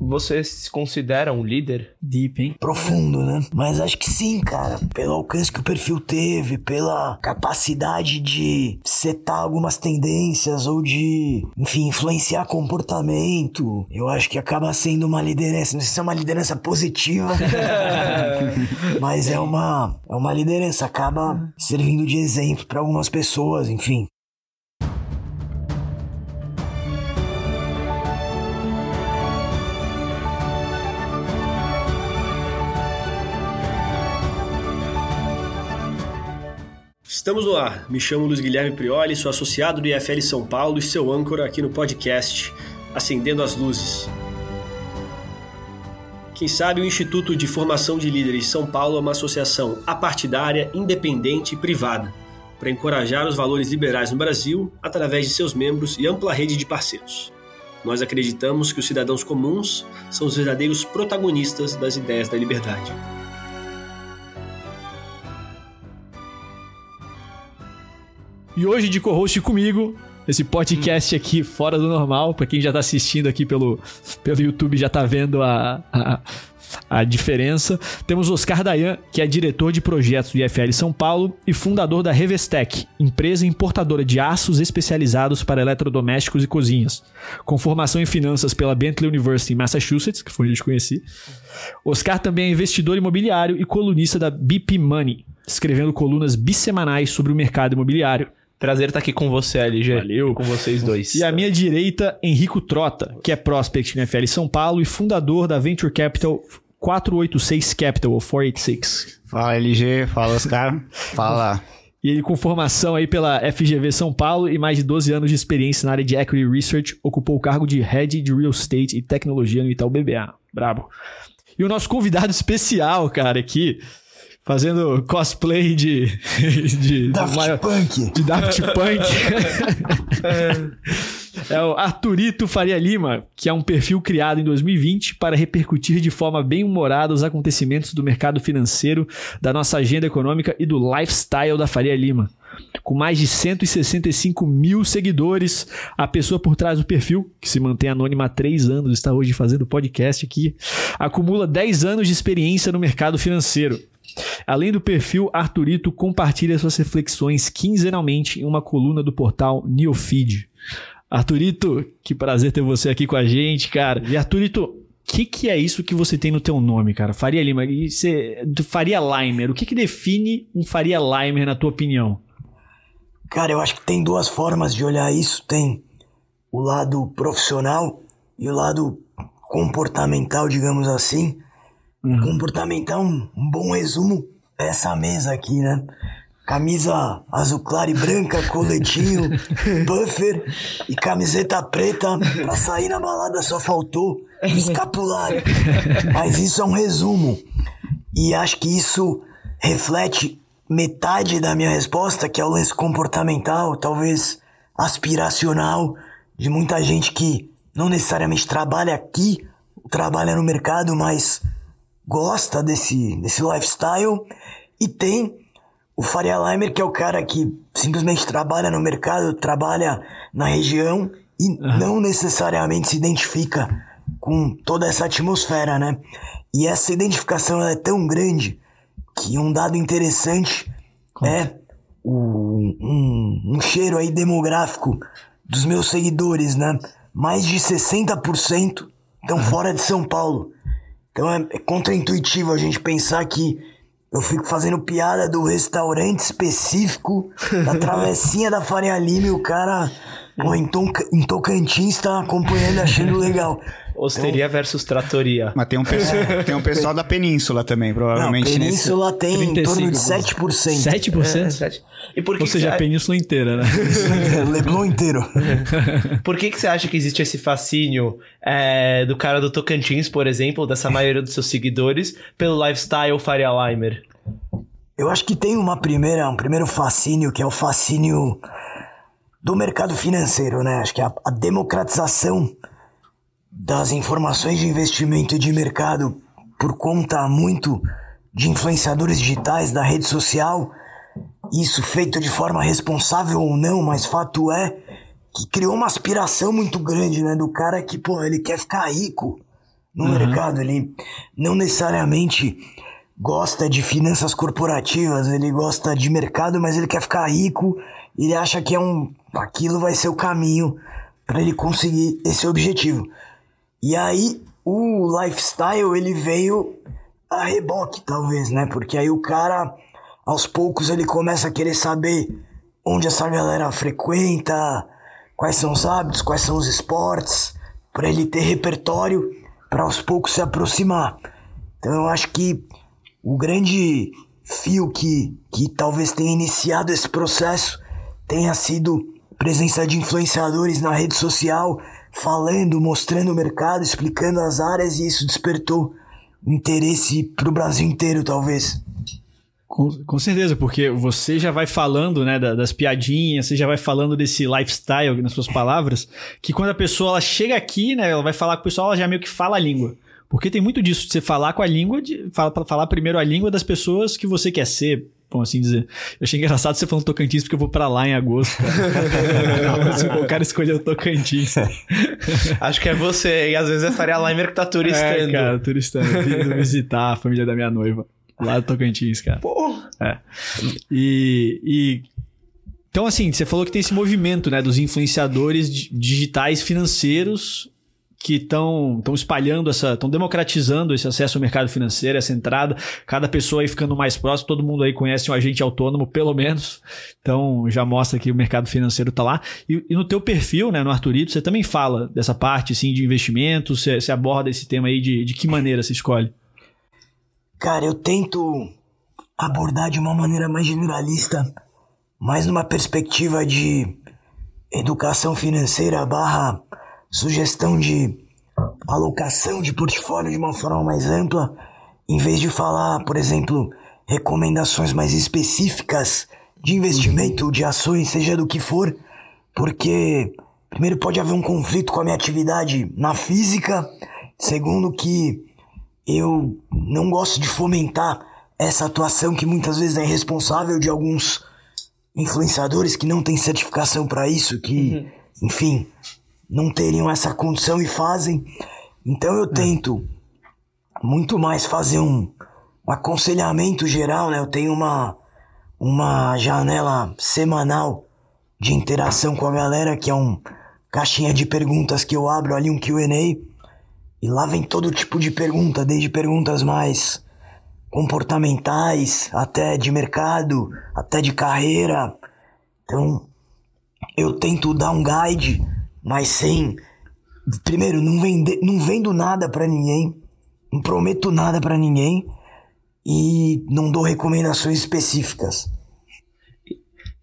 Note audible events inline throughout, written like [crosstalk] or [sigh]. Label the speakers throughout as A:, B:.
A: Você se considera um líder?
B: Deep, hein?
C: Profundo, né? Mas acho que sim, cara. Pelo alcance que o perfil teve, pela capacidade de setar algumas tendências ou de, enfim, influenciar comportamento. Eu acho que acaba sendo uma liderança. Não sei se é uma liderança positiva, [laughs] mas é uma, é uma liderança. Acaba servindo de exemplo para algumas pessoas, enfim.
D: Estamos no ar. Me chamo Luiz Guilherme Prioli, sou associado do IFL São Paulo e seu âncora aqui no podcast Acendendo as Luzes. Quem sabe o Instituto de Formação de Líderes de São Paulo é uma associação apartidária, independente e privada para encorajar os valores liberais no Brasil através de seus membros e ampla rede de parceiros. Nós acreditamos que os cidadãos comuns são os verdadeiros protagonistas das ideias da liberdade.
B: E hoje de co-host comigo, esse podcast aqui fora do normal, para quem já tá assistindo aqui pelo, pelo YouTube já tá vendo a, a, a diferença. Temos Oscar Dayan, que é diretor de projetos do IFL São Paulo e fundador da Revestec, empresa importadora de aços especializados para eletrodomésticos e cozinhas, com formação em finanças pela Bentley University em Massachusetts, que foi onde eu conheci. Oscar também é investidor imobiliário e colunista da BP Money, escrevendo colunas bissemanais sobre o mercado imobiliário.
A: Prazer estar aqui com você, LG.
B: Valeu.
A: Com vocês dois.
B: E à minha direita, Henrico Trota, que é prospect no FL São Paulo e fundador da Venture Capital 486 Capital, ou 486.
E: Fala LG, fala Oscar, [laughs] fala.
B: E ele com formação aí pela FGV São Paulo e mais de 12 anos de experiência na área de Equity Research, ocupou o cargo de Head de Real Estate e Tecnologia no Itaú BBA. Brabo. E o nosso convidado especial, cara, aqui, fazendo cosplay de. [laughs] de
C: Daft
B: maior-
C: Punk.
B: de Daft Punk. é o Arturito Faria Lima, que é um perfil criado em 2020 para repercutir de forma bem humorada os acontecimentos do mercado financeiro, da nossa agenda econômica e do lifestyle da Faria Lima. Com mais de 165 mil seguidores, a pessoa por trás do perfil, que se mantém anônima há três anos, está hoje fazendo podcast aqui, acumula 10 anos de experiência no mercado financeiro. Além do perfil, Arturito compartilha suas reflexões quinzenalmente em uma coluna do portal Neofeed. Arturito, que prazer ter você aqui com a gente, cara. E Arturito, o que, que é isso que você tem no teu nome, cara? Faria Lima, você, Faria Limer. O que, que define um Faria Limer, na tua opinião?
C: Cara, eu acho que tem duas formas de olhar isso. Tem o lado profissional e o lado comportamental, digamos assim. Comportamental, um, um bom resumo essa mesa aqui, né? Camisa azul clara e branca, [laughs] coletinho, [laughs] buffer e camiseta preta. Pra sair na balada só faltou [laughs] escapulário. Mas isso é um resumo. E acho que isso reflete metade da minha resposta, que é o lance comportamental, talvez aspiracional, de muita gente que não necessariamente trabalha aqui, trabalha no mercado, mas gosta desse, desse lifestyle. E tem o Faria Limer, que é o cara que simplesmente trabalha no mercado, trabalha na região e não necessariamente se identifica com toda essa atmosfera, né? E essa identificação é tão grande que um dado interessante é o- um, um cheiro aí demográfico dos meus seguidores, né? Mais de 60% estão fora de São Paulo. Então é, é contraintuitivo a gente pensar que eu fico fazendo piada do restaurante específico, da [laughs] travessinha da Faria Lima e o cara pô, em, Tonca- em Tocantins tá acompanhando achando legal.
A: Osteria versus tratoria.
E: Mas tem um pessoal, [laughs] tem um pessoal da península também,
C: Não,
E: provavelmente.
C: Península tem em torno de 7%.
B: 7%?
A: É, sete. E por que,
B: Ou
A: que
B: seja,
A: você
B: a península inteira, né? [laughs]
C: Leblon inteiro. [laughs]
A: Por que, que você acha que existe esse fascínio é, do cara do Tocantins, por exemplo, dessa maioria dos seus seguidores, pelo lifestyle Faria Limer?
C: Eu acho que tem uma primeira, um primeiro fascínio, que é o fascínio do mercado financeiro, né? Acho que a, a democratização das informações de investimento e de mercado por conta muito de influenciadores digitais da rede social, isso feito de forma responsável ou não, mas fato é que criou uma aspiração muito grande, né? Do cara que, pô, ele quer ficar rico no mercado. Ele não necessariamente gosta de finanças corporativas, ele gosta de mercado, mas ele quer ficar rico. Ele acha que é um, aquilo vai ser o caminho para ele conseguir esse objetivo. E aí o lifestyle ele veio a reboque, talvez, né? Porque aí o cara, aos poucos, ele começa a querer saber onde essa galera frequenta, quais são os hábitos, quais são os esportes, para ele ter repertório para aos poucos se aproximar. Então eu acho que o grande fio que, que talvez tenha iniciado esse processo tenha sido presença de influenciadores na rede social, falando, mostrando o mercado, explicando as áreas, e isso despertou interesse para o Brasil inteiro, talvez.
B: Com, com, certeza, porque você já vai falando né, das piadinhas, você já vai falando desse lifestyle nas suas palavras, que quando a pessoa ela chega aqui, né, ela vai falar com o pessoal, ela já meio que fala a língua. Porque tem muito disso, de você falar com a língua, de falar, falar primeiro a língua das pessoas que você quer ser, vamos assim dizer. Eu achei engraçado você falando Tocantins, porque eu vou para lá em agosto. Cara. [laughs] o cara escolheu Tocantins. [laughs]
A: Acho que é você, e às vezes é Faria Limer que tá turistando.
B: É, cara, turistando. Vindo visitar a família da minha noiva. Lá do Tocantins, cara.
A: Porra!
B: É. E, e então, assim, você falou que tem esse movimento, né, dos influenciadores digitais financeiros que estão espalhando essa, estão democratizando esse acesso ao mercado financeiro, essa entrada, cada pessoa aí ficando mais próximo, todo mundo aí conhece um agente autônomo, pelo menos. Então já mostra que o mercado financeiro está lá. E, e, no teu perfil, né, no Arturito, você também fala dessa parte assim, de investimentos, você, você aborda esse tema aí de, de que maneira você escolhe?
C: Cara, eu tento abordar de uma maneira mais generalista, mais numa perspectiva de educação financeira barra sugestão de alocação de portfólio de uma forma mais ampla, em vez de falar, por exemplo, recomendações mais específicas de investimento, de ações, seja do que for, porque primeiro pode haver um conflito com a minha atividade na física, segundo que eu não gosto de fomentar essa atuação que muitas vezes é irresponsável de alguns influenciadores que não têm certificação para isso, que, uhum. enfim, não teriam essa condição e fazem. Então eu tento muito mais fazer um, um aconselhamento geral, né? Eu tenho uma, uma janela semanal de interação com a galera, que é um caixinha de perguntas que eu abro ali, um Q&A. E lá vem todo tipo de pergunta, desde perguntas mais comportamentais, até de mercado, até de carreira. Então, eu tento dar um guide mas sem. Primeiro, não, vende, não vendo nada para ninguém, não prometo nada para ninguém e não dou recomendações específicas.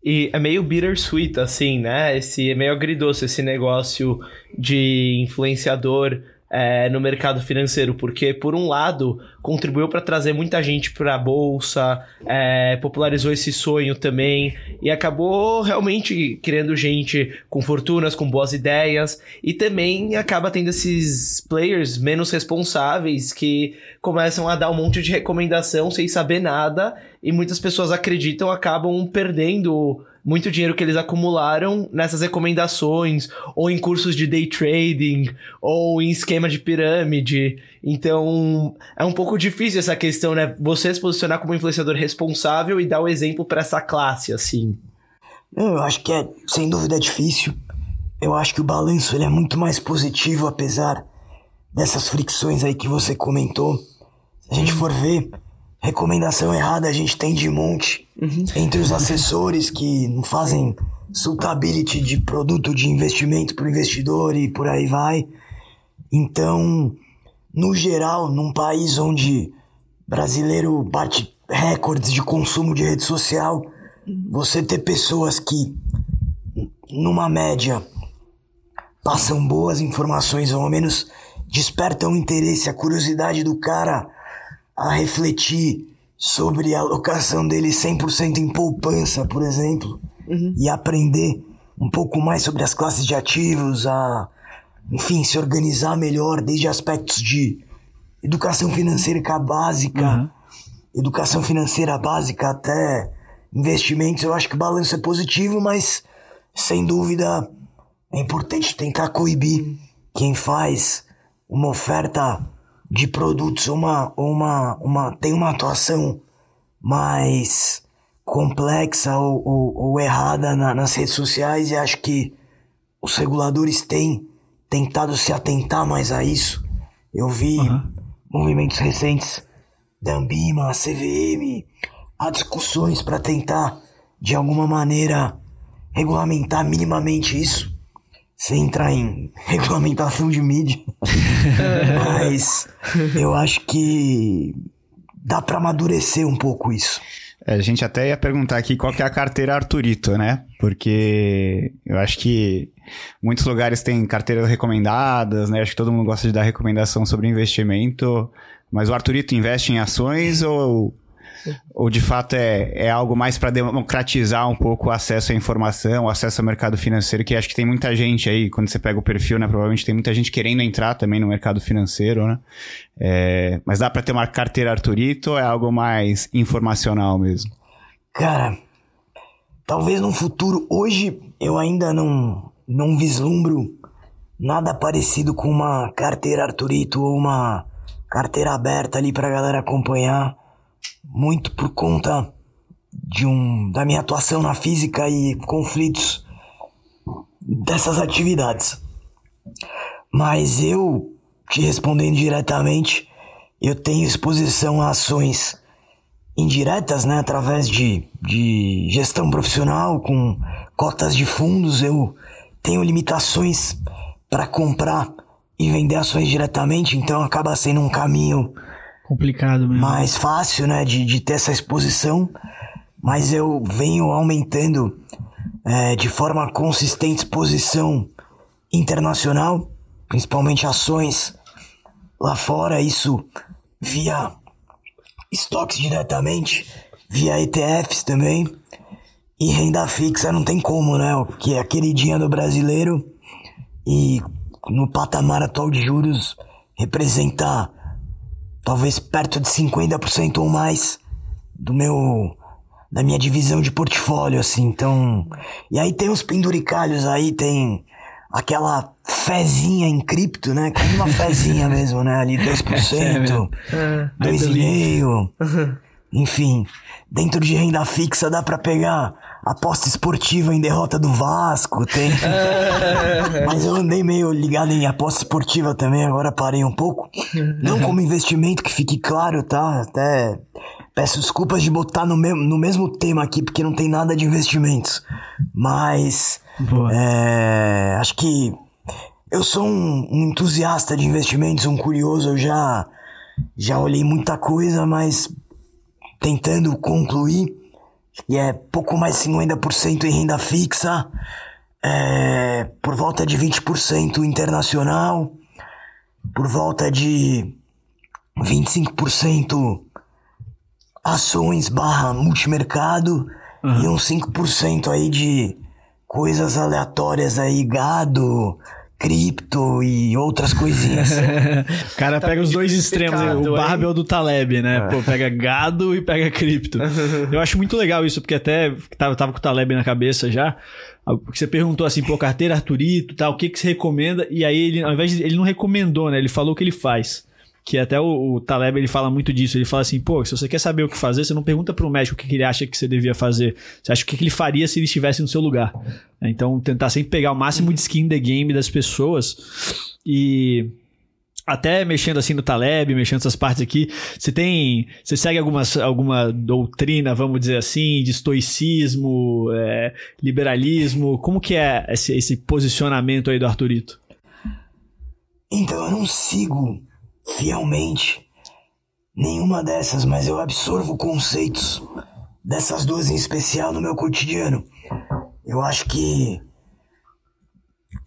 A: E é meio bittersweet, assim, né? Esse, é meio agridoce esse negócio de influenciador é, no mercado financeiro, porque, por um lado, contribuiu para trazer muita gente para a bolsa, é, popularizou esse sonho também e acabou realmente criando gente com fortunas, com boas ideias e também acaba tendo esses players menos responsáveis que começam a dar um monte de recomendação sem saber nada e muitas pessoas acreditam, acabam perdendo muito dinheiro que eles acumularam nessas recomendações, ou em cursos de day trading, ou em esquema de pirâmide. Então, é um pouco difícil essa questão, né? Você se posicionar como influenciador responsável e dar o exemplo para essa classe, assim.
C: Eu acho que é, sem dúvida, difícil. Eu acho que o balanço ele é muito mais positivo, apesar dessas fricções aí que você comentou. Se a gente for ver, recomendação errada a gente tem de monte uhum. entre os assessores que não fazem suitability de produto de investimento para o investidor e por aí vai. Então, no geral, num país onde brasileiro bate recordes de consumo de rede social, você ter pessoas que, numa média, passam boas informações, ou ao menos despertam o interesse, a curiosidade do cara a refletir sobre a alocação dele 100% em poupança, por exemplo, uhum. e aprender um pouco mais sobre as classes de ativos, a, enfim, se organizar melhor, desde aspectos de educação financeira básica, uhum. educação financeira básica até investimentos. Eu acho que o balanço é positivo, mas sem dúvida é importante tentar coibir quem faz uma oferta de produtos uma, uma, uma, tem uma atuação mais complexa ou, ou, ou errada na, nas redes sociais e acho que os reguladores têm tentado se atentar mais a isso. Eu vi uhum. movimentos recentes da Ambima, CVM, há discussões para tentar, de alguma maneira, regulamentar minimamente isso, sem entrar em regulamentação de mídia. [laughs] Mas eu acho que dá para amadurecer um pouco isso.
E: É, a gente até ia perguntar aqui qual que é a carteira Arturito, né? Porque eu acho que muitos lugares têm carteiras recomendadas, né? Acho que todo mundo gosta de dar recomendação sobre investimento. Mas o Arturito investe em ações ou ou de fato é, é algo mais para democratizar um pouco o acesso à informação, o acesso ao mercado financeiro, que acho que tem muita gente aí, quando você pega o perfil, né? Provavelmente tem muita gente querendo entrar também no mercado financeiro, né? É, mas dá para ter uma carteira Arturito ou é algo mais informacional mesmo?
C: Cara, talvez no futuro, hoje eu ainda não, não vislumbro nada parecido com uma carteira Arturito ou uma carteira aberta ali pra galera acompanhar muito por conta de um da minha atuação na física e conflitos dessas atividades. Mas eu, te respondendo diretamente, eu tenho exposição a ações indiretas, né, através de, de gestão profissional, com cotas de fundos, eu tenho limitações para comprar e vender ações diretamente, então acaba sendo um caminho
B: Complicado mesmo.
C: Mais fácil, né, de, de ter essa exposição. Mas eu venho aumentando é, de forma consistente exposição internacional, principalmente ações lá fora, isso via estoques diretamente, via ETFs também. E renda fixa não tem como, né? Porque é a queridinha do brasileiro e no patamar atual de juros representar talvez perto de 50% ou mais do meu da minha divisão de portfólio assim. Então, e aí tem os penduricalhos aí, tem aquela fezinha em cripto, né? Como uma fezinha [laughs] mesmo, né? Ali 2%, é, 2,5%. [laughs] Enfim, dentro de renda fixa dá para pegar aposta esportiva em derrota do Vasco, tem. [laughs] Mas eu andei meio ligado em aposta esportiva também, agora parei um pouco. Não como investimento, que fique claro, tá? Até peço desculpas de botar no, me no mesmo tema aqui, porque não tem nada de investimentos. Mas. É, acho que eu sou um, um entusiasta de investimentos, um curioso, eu já. Já olhei muita coisa, mas tentando concluir, e é pouco mais de 50% em renda fixa, é, por volta de 20% internacional, por volta de 25% ações barra multimercado uhum. e uns 5% aí de coisas aleatórias aí, gado, cripto e outras coisinhas.
B: o [laughs] cara tá pega os dois extremos, o Barbel do Taleb, né? É. Pô, pega gado e pega cripto. [laughs] Eu acho muito legal isso, porque até tava, tava com o Taleb na cabeça já. Porque você perguntou assim, pô, carteira Arturito, tal, o que que você recomenda? E aí ele, ao invés de, ele não recomendou, né? Ele falou o que ele faz que até o, o, Taleb ele fala muito disso. Ele fala assim, pô, se você quer saber o que fazer, você não pergunta para o médico o que, que, ele acha que você devia fazer. Você acha o que, que ele faria se ele estivesse no seu lugar. Então, tentar sempre pegar o máximo de skin in the game das pessoas e até mexendo assim no Taleb, mexendo essas partes aqui, você tem, você segue algumas, alguma doutrina, vamos dizer assim, de estoicismo, é, liberalismo, como que é esse, esse posicionamento aí do Arthurito?
C: Então, eu não sigo fielmente nenhuma dessas, mas eu absorvo conceitos dessas duas em especial no meu cotidiano. Eu acho que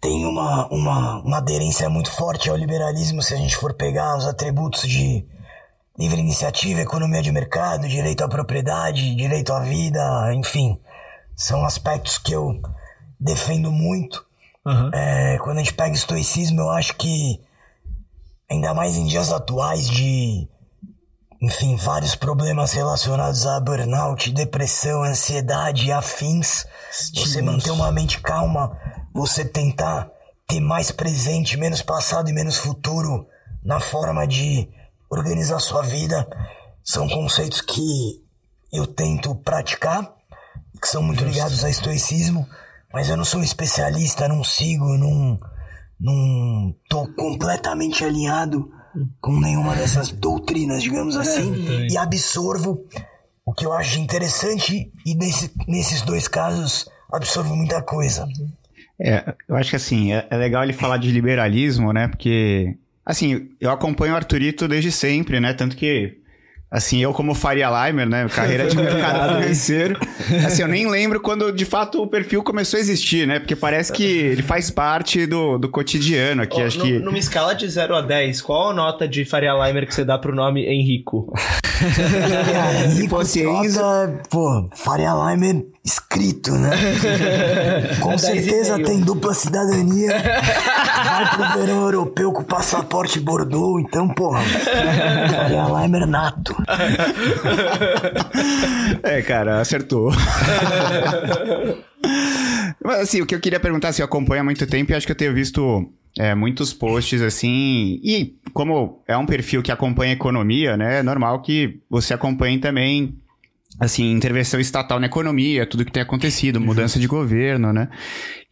C: tem uma, uma, uma aderência muito forte ao liberalismo se a gente for pegar os atributos de livre iniciativa, economia de mercado, direito à propriedade, direito à vida, enfim. São aspectos que eu defendo muito. Uhum. É, quando a gente pega estoicismo, eu acho que ainda mais em dias atuais de, enfim, vários problemas relacionados a burnout, depressão, ansiedade e afins. Você manter uma mente calma, você tentar ter mais presente, menos passado e menos futuro na forma de organizar sua vida. São conceitos que eu tento praticar, que são muito ligados ao estoicismo, mas eu não sou um especialista, não sigo, não, não tô completamente alinhado com nenhuma dessas doutrinas, digamos assim, e absorvo o que eu acho interessante e nesse, nesses dois casos absorvo muita coisa.
E: É, eu acho que assim, é, é legal ele falar de liberalismo, né? Porque, assim, eu acompanho o Arthurito desde sempre, né? Tanto que Assim, eu como Faria Limer, né? Carreira de mercado [laughs] financeiro. Assim, eu nem lembro quando de fato o perfil começou a existir, né? Porque parece que ele faz parte do, do cotidiano aqui. Oh, acho
A: no,
E: que...
A: Numa escala de 0 a 10, qual a nota de Faria Limer que você dá pro nome Henrico?
C: Henrico Trotta, pô, Faria Limer escrito, né? [laughs] Com certeza tem dupla cidadania. Vai pro verão europeu com passaporte Bordeaux, então, porra. Faria Limer nato.
E: é, cara, acertou. Mas assim, o que eu queria perguntar, se eu acompanho há muito tempo, e acho que eu tenho visto é, muitos posts assim. E como é um perfil que acompanha a economia, né? É normal que você acompanhe também assim, intervenção estatal na economia, tudo que tem acontecido, uhum. mudança de governo, né?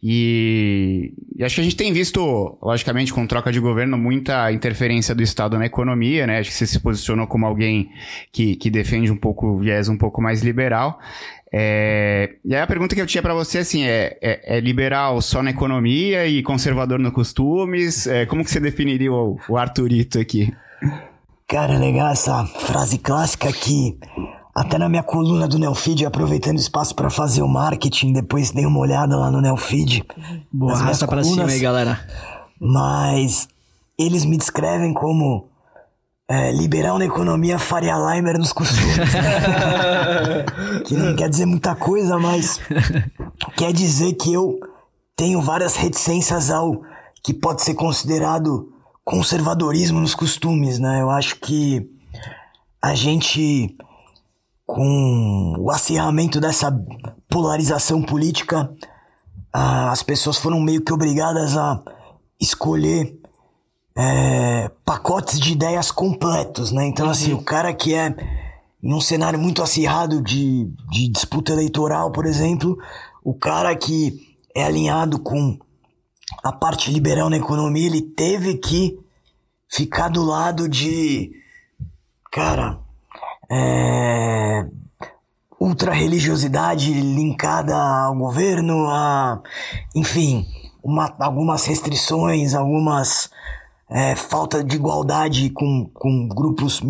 E: E, e, acho que a gente tem visto, logicamente, com troca de governo, muita interferência do Estado na economia, né? Acho que você se posicionou como alguém que, que defende um pouco o viés um pouco mais liberal. É, e aí a pergunta que eu tinha para você, assim, é, é, é, liberal só na economia e conservador no costumes? É, como que você definiria o, o Arthurito aqui?
C: Cara, é legal essa frase clássica que até na minha coluna do Neofeed, aproveitando o espaço para fazer o marketing, depois dei uma olhada lá no Neofeed.
B: Boa, arrasta pra cima aí, galera.
C: Mas eles me descrevem como é, liberal na economia, Faria Limer nos costumes. [laughs] que não quer dizer muita coisa, mas quer dizer que eu tenho várias reticências ao que pode ser considerado conservadorismo nos costumes, né? Eu acho que a gente com o acirramento dessa polarização política, as pessoas foram meio que obrigadas a escolher é, pacotes de ideias completos, né? Então, assim, uhum. o cara que é em um cenário muito acirrado de, de disputa eleitoral, por exemplo, o cara que é alinhado com a parte liberal na economia, ele teve que ficar do lado de. Cara, é, ultra-religiosidade linkada ao governo, a, enfim, uma, algumas restrições, algumas é, falta de igualdade com, com grupos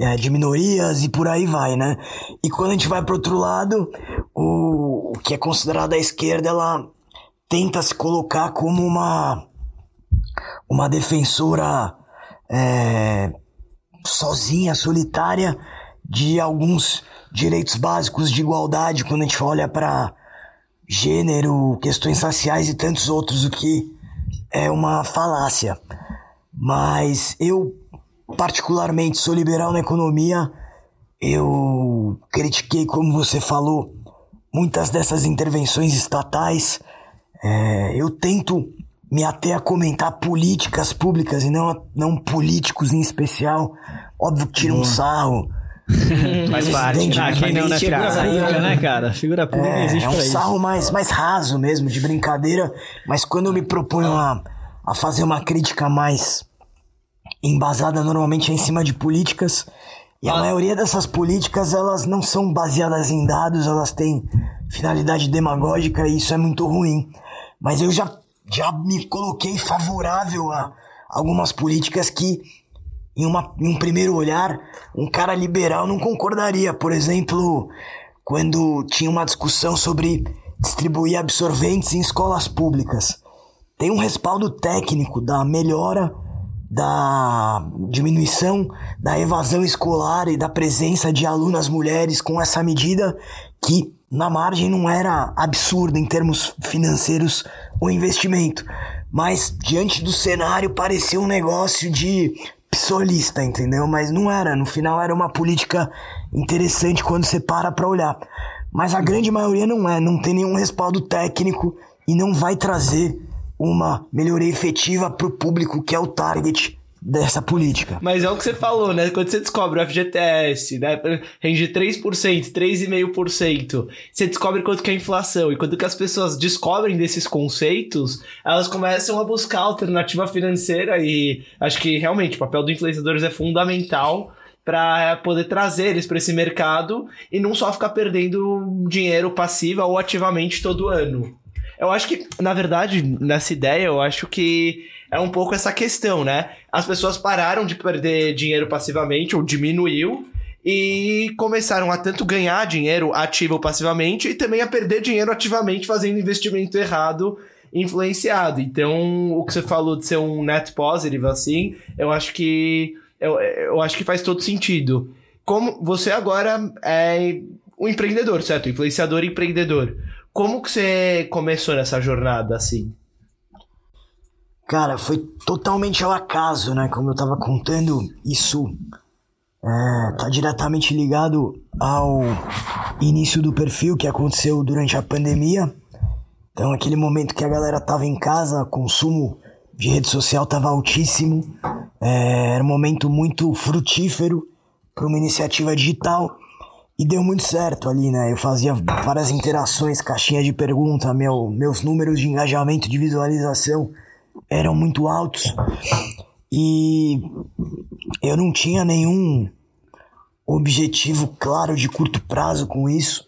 C: é, de minorias e por aí vai, né? E quando a gente vai para outro lado, o, o que é considerado a esquerda, ela tenta se colocar como uma, uma defensora é, sozinha, solitária, de alguns direitos básicos de igualdade quando a gente olha para gênero, questões raciais e tantos outros, o que é uma falácia. Mas eu, particularmente, sou liberal na economia. Eu critiquei, como você falou, muitas dessas intervenções estatais. É, eu tento me até a comentar políticas públicas e não, não políticos em especial. Óbvio que tira um sarro. [laughs]
B: Faz parte. Né? Aqui não, né? Figura pública, né, cara? Figura pública é, existe
C: É um sarro mais, mais raso mesmo, de brincadeira. Mas quando eu me proponho a, a fazer uma crítica mais embasada, normalmente é em cima de políticas. E a maioria dessas políticas, elas não são baseadas em dados, elas têm finalidade demagógica e isso é muito ruim. Mas eu já já me coloquei favorável a algumas políticas que, em, uma, em um primeiro olhar, um cara liberal não concordaria. Por exemplo, quando tinha uma discussão sobre distribuir absorventes em escolas públicas. Tem um respaldo técnico da melhora da diminuição da evasão escolar e da presença de alunas mulheres com essa medida que na margem não era absurdo em termos financeiros o investimento, mas diante do cenário parecia um negócio de psolista, entendeu? Mas não era, no final era uma política interessante quando você para para olhar. Mas a grande maioria não é, não tem nenhum respaldo técnico e não vai trazer uma melhoria efetiva para o público que é o target dessa política.
A: Mas é o que você falou, né? Quando você descobre o FGTS, né? Rende 3%, 3,5%. Você descobre quanto que é a inflação. E quando que as pessoas descobrem desses conceitos, elas começam a buscar alternativa financeira e acho que realmente o papel do influenciadores é fundamental para poder trazer eles para esse mercado e não só ficar perdendo dinheiro passiva ou ativamente todo ano. Eu acho que, na verdade, nessa ideia, eu acho que é um pouco essa questão, né? As pessoas pararam de perder dinheiro passivamente, ou diminuiu, e começaram a tanto ganhar dinheiro ativo ou passivamente, e também a perder dinheiro ativamente fazendo investimento errado influenciado. Então, o que você falou de ser um net positive, assim, eu acho que. Eu, eu acho que faz todo sentido. Como você agora é um empreendedor, certo? Influenciador e empreendedor. Como que você começou nessa jornada assim?
C: Cara, foi totalmente ao acaso, né? Como eu tava contando, isso é, tá diretamente ligado ao início do perfil que aconteceu durante a pandemia. Então, aquele momento que a galera tava em casa, consumo de rede social tava altíssimo, é, era um momento muito frutífero para uma iniciativa digital. E deu muito certo ali, né? Eu fazia várias interações, caixinha de pergunta, meu, meus números de engajamento, de visualização eram muito altos. E eu não tinha nenhum objetivo claro de curto prazo com isso.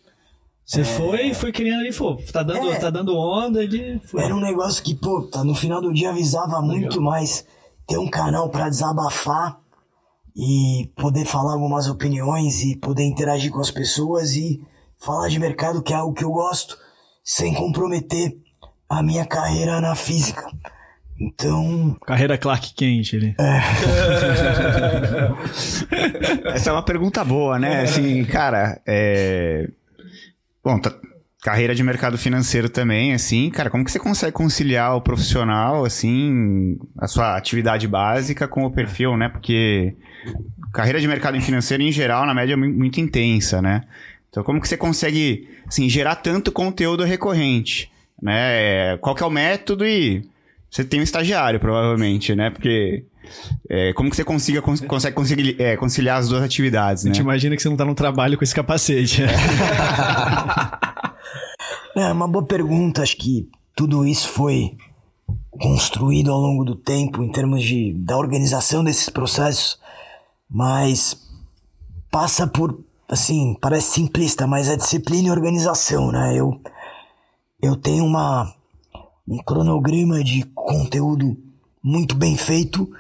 B: Você é... foi foi criando ali, pô, tá dando, é... tá dando onda, ele foi.
C: Era um negócio que, pô, tá, no final do dia avisava Legal. muito mais ter um canal para desabafar e poder falar algumas opiniões e poder interagir com as pessoas e falar de mercado, que é algo que eu gosto, sem comprometer a minha carreira na física. Então.
B: Carreira Clark Kent ali. É. [laughs]
E: Essa é uma pergunta boa, né? Assim, cara, é. Bom, tá carreira de mercado financeiro também, assim, cara, como que você consegue conciliar o profissional, assim, a sua atividade básica com o perfil, né? Porque carreira de mercado financeiro, em geral, na média, é muito intensa, né? Então, como que você consegue, assim, gerar tanto conteúdo recorrente, né? Qual que é o método e... Você tem um estagiário, provavelmente, né? Porque... É, como que você consiga, cons consegue conciliar, é, conciliar as duas atividades, né?
B: A gente imagina que você não tá no trabalho com esse capacete. [laughs]
C: É uma boa pergunta. Acho que tudo isso foi construído ao longo do tempo em termos de da organização desses processos, mas passa por assim, parece simplista, mas é disciplina e organização, né? Eu eu tenho uma um cronograma de conteúdo muito bem feito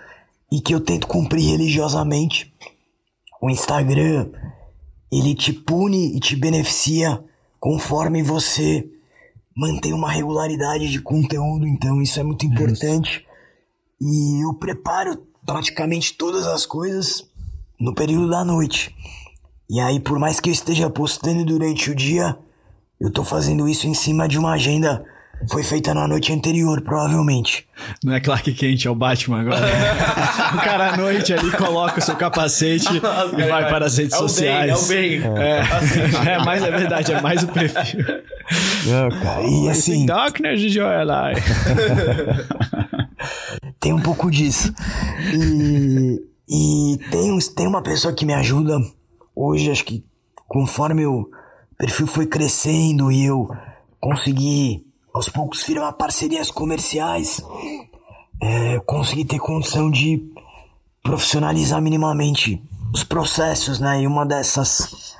C: e que eu tento cumprir religiosamente. O Instagram, ele te pune e te beneficia conforme você mantém uma regularidade de conteúdo, então isso é muito importante. E eu preparo praticamente todas as coisas no período da noite. E aí, por mais que eu esteja postando durante o dia, eu tô fazendo isso em cima de uma agenda foi feita na noite anterior, provavelmente.
B: Não é Clark Kent, é o Batman agora. [laughs] o cara à noite ali coloca o seu capacete [laughs] e vai para as redes
A: é
B: sociais.
A: Bem, é o bem. É, [laughs]
B: é, é mais, é verdade, é mais o perfil.
C: Não, cara, e assim...
B: Darkness is your ally.
C: tem um pouco disso. E, e tem, tem uma pessoa que me ajuda hoje, acho que conforme o perfil foi crescendo e eu consegui aos poucos firmar parcerias comerciais, é, consegui ter condição de profissionalizar minimamente os processos, né? E uma dessas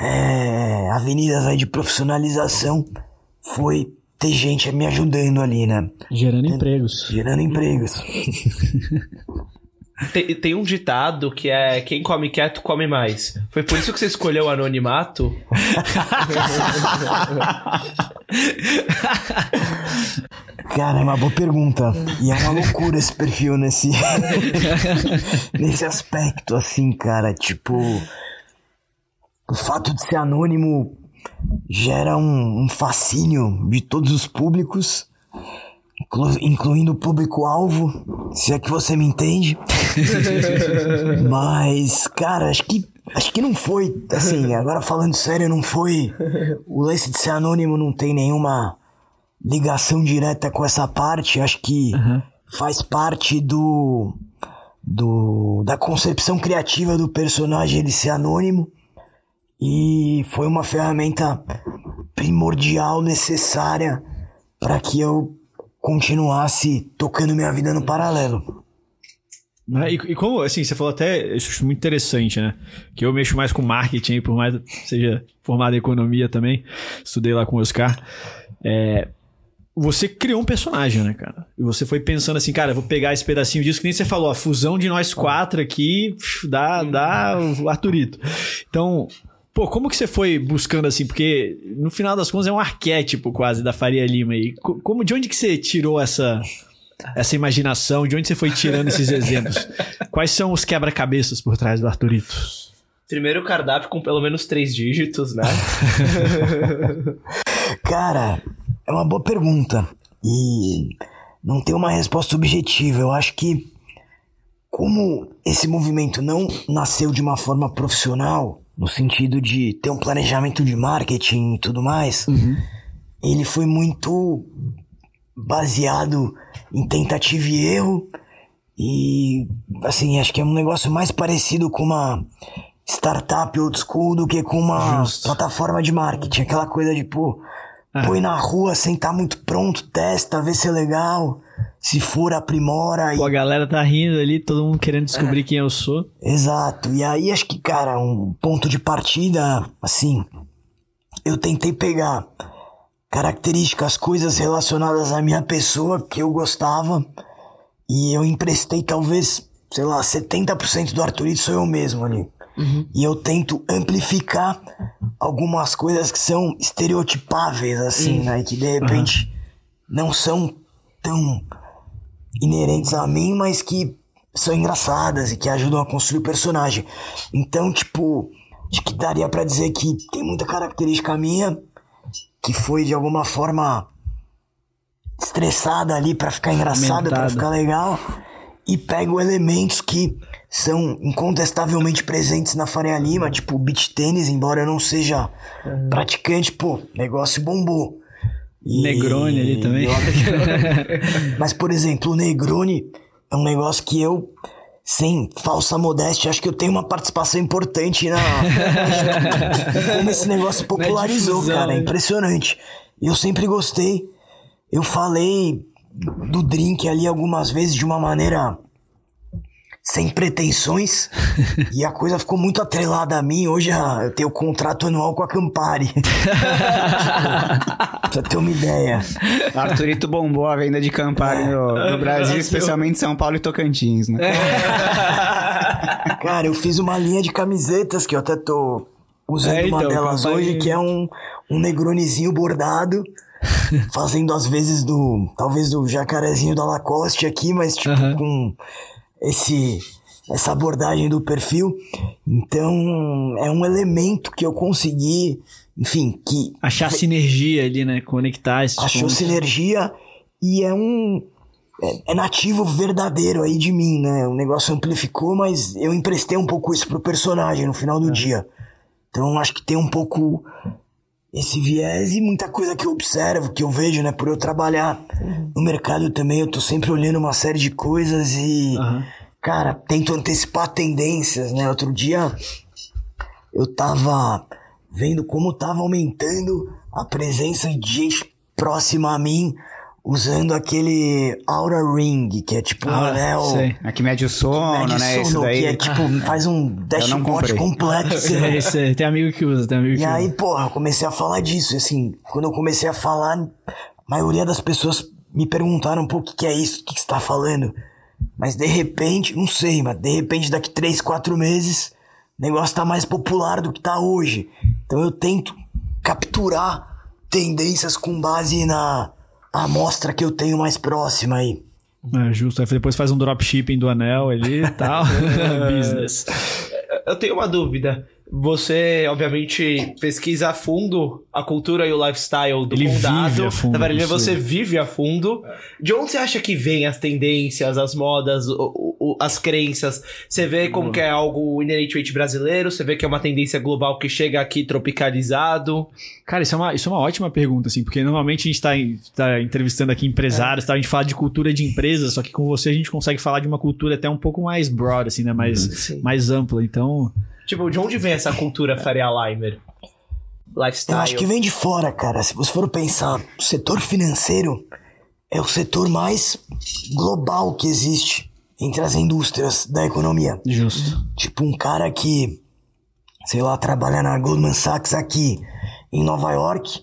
C: é, avenidas aí de profissionalização foi ter gente me ajudando ali, né?
B: Gerando empregos.
C: Gerando empregos. [laughs]
A: Tem, tem, um ditado que é quem come quieto come mais. Foi por isso que você escolheu o anonimato?
C: Cara, é uma boa pergunta. E é uma loucura esse perfil nesse. [laughs] nesse aspecto, assim, cara. Tipo. O fato de ser anônimo gera um, um fascínio de todos os públicos, inclu, incluindo o público-alvo, se é que você me entende. [laughs] Mas, cara, acho que Acho que não foi, assim, agora falando sério, não foi. O lance de ser anônimo não tem nenhuma ligação direta com essa parte. Acho que uhum. faz parte do do, da concepção criativa do personagem ele ser anônimo e foi uma ferramenta primordial, necessária para que eu continuasse tocando minha vida no paralelo.
B: Né? E, e, como, assim, você falou até, isso acho muito interessante, né? Que eu mexo mais com marketing, por mais seja formado em economia também, estudei lá com o Oscar. É, você criou um personagem, né, cara? E você foi pensando assim, cara, vou pegar esse pedacinho disso, que nem você falou, a fusão de nós quatro aqui dá, dá o Arthurito. Então, pô, como que você foi buscando assim? Porque no final das contas é um arquétipo quase da Faria Lima aí. Como, de onde que você tirou essa, essa imaginação? De onde você foi tirando esses exemplos? Quais são os quebra-cabeças por trás do Arthurito?
A: Primeiro cardápio com pelo menos três dígitos, né? [laughs]
C: Cara, é uma boa pergunta. E não tem uma resposta objetiva. Eu acho que, como esse movimento não nasceu de uma forma profissional, no sentido de ter um planejamento de marketing e tudo mais, uhum. ele foi muito baseado em tentativa e erro. E, assim, acho que é um negócio mais parecido com uma startup old school do que com uma Justo. plataforma de marketing. Aquela coisa de, pô, ah. põe na rua sem estar tá muito pronto, testa, vê se é legal. Se for, aprimora.
B: Pô,
C: e...
B: a galera tá rindo ali, todo mundo querendo descobrir é. quem eu sou.
C: Exato. E aí, acho que, cara, um ponto de partida, assim, eu tentei pegar características, coisas relacionadas à minha pessoa que eu gostava e eu emprestei talvez, sei lá, 70% do Arthurito sou eu mesmo ali. Uhum. E eu tento amplificar algumas coisas que são estereotipáveis, assim, uhum. né? E que de repente uhum. não são tão inerentes a mim, mas que são engraçadas e que ajudam a construir o personagem. Então, tipo, acho que daria para dizer que tem muita característica minha que foi de alguma forma estressada ali para ficar engraçado, para ficar legal, e pego elementos que são incontestavelmente presentes na Faria Lima, tipo beach tênis, embora eu não seja uhum. praticante, pô, negócio bombou.
B: E... Negroni ali também. [laughs]
C: Mas, por exemplo, o Negroni é um negócio que eu, sem falsa modéstia, acho que eu tenho uma participação importante na. [laughs] como esse negócio popularizou, difusão, cara. É né? impressionante. Eu sempre gostei. Eu falei do drink ali algumas vezes de uma maneira sem pretensões. [laughs] e a coisa ficou muito atrelada a mim. Hoje ah, eu tenho contrato anual com a Campari. [laughs] pra ter uma ideia.
E: Arthurito bombou a venda de Campari no, no Brasil, especialmente São Paulo e Tocantins, né? [laughs]
C: Cara, eu fiz uma linha de camisetas que eu até tô usando é, então, uma delas Campari... hoje, que é um, um negronizinho bordado. fazendo às vezes do. Talvez do jacarezinho da Lacoste aqui, mas tipo com esse essa abordagem do perfil. Então, é um elemento que eu consegui, enfim, que
B: achar sinergia ali, né, conectar esses
C: Achou pontos. sinergia e é um é, é, nativo verdadeiro aí de mim, né? O negócio amplificou, mas eu emprestei um pouco isso pro personagem no final do é. dia. Então, acho que tem um pouco esse viés e muita coisa que eu observo, que eu vejo, né? Por eu trabalhar no mercado também, eu tô sempre olhando uma série de coisas e, uhum. cara, tento antecipar tendências, né? Outro dia eu tava vendo como tava aumentando a presença de gente próxima a mim usando aquele Aura Ring, que é tipo ah, um anel.
E: Sei. A que mede o sono, mede né? Sono,
C: daí. Que é tipo, faz um dashboard completo. [laughs]
B: sei, sei. Tem amigo que usa, tem amigo que
C: E
B: usa.
C: aí, porra, eu comecei a falar disso. Assim, quando eu comecei a falar, a maioria das pessoas me perguntaram, pô, o que, que é isso? O que, que você tá falando? Mas de repente, não sei, mas de repente daqui três, quatro meses, o negócio tá mais popular do que tá hoje. Então eu tento capturar tendências com base na a amostra que eu tenho mais próxima aí.
B: É, justo. Aí depois faz um dropshipping do anel ali e tal. [laughs] Business.
A: Eu tenho uma dúvida. Você, obviamente, pesquisa a fundo a cultura e o lifestyle do
B: Ele
A: condado.
B: Vive a fundo,
A: Na verdade, você vive a fundo. De onde você acha que vem as tendências, as modas, o, o- as crenças? Você vê como que é algo inerentemente brasileiro? Você vê que é uma tendência global que chega aqui tropicalizado?
B: Cara, isso é, uma, isso é uma ótima pergunta, assim, porque normalmente a gente tá, em- tá entrevistando aqui empresários, tá, a gente fala de cultura de empresa, só que com você a gente consegue falar de uma cultura até um pouco mais broad, assim, né? Mais, mais ampla. Então,
A: Tipo, de onde vem essa cultura Faria Limer? Lifestyle.
C: Eu acho que vem de fora, cara. Se você for pensar, o setor financeiro é o setor mais global que existe entre as indústrias da economia.
B: justo.
C: Tipo, um cara que, sei lá, trabalha na Goldman Sachs aqui em Nova York,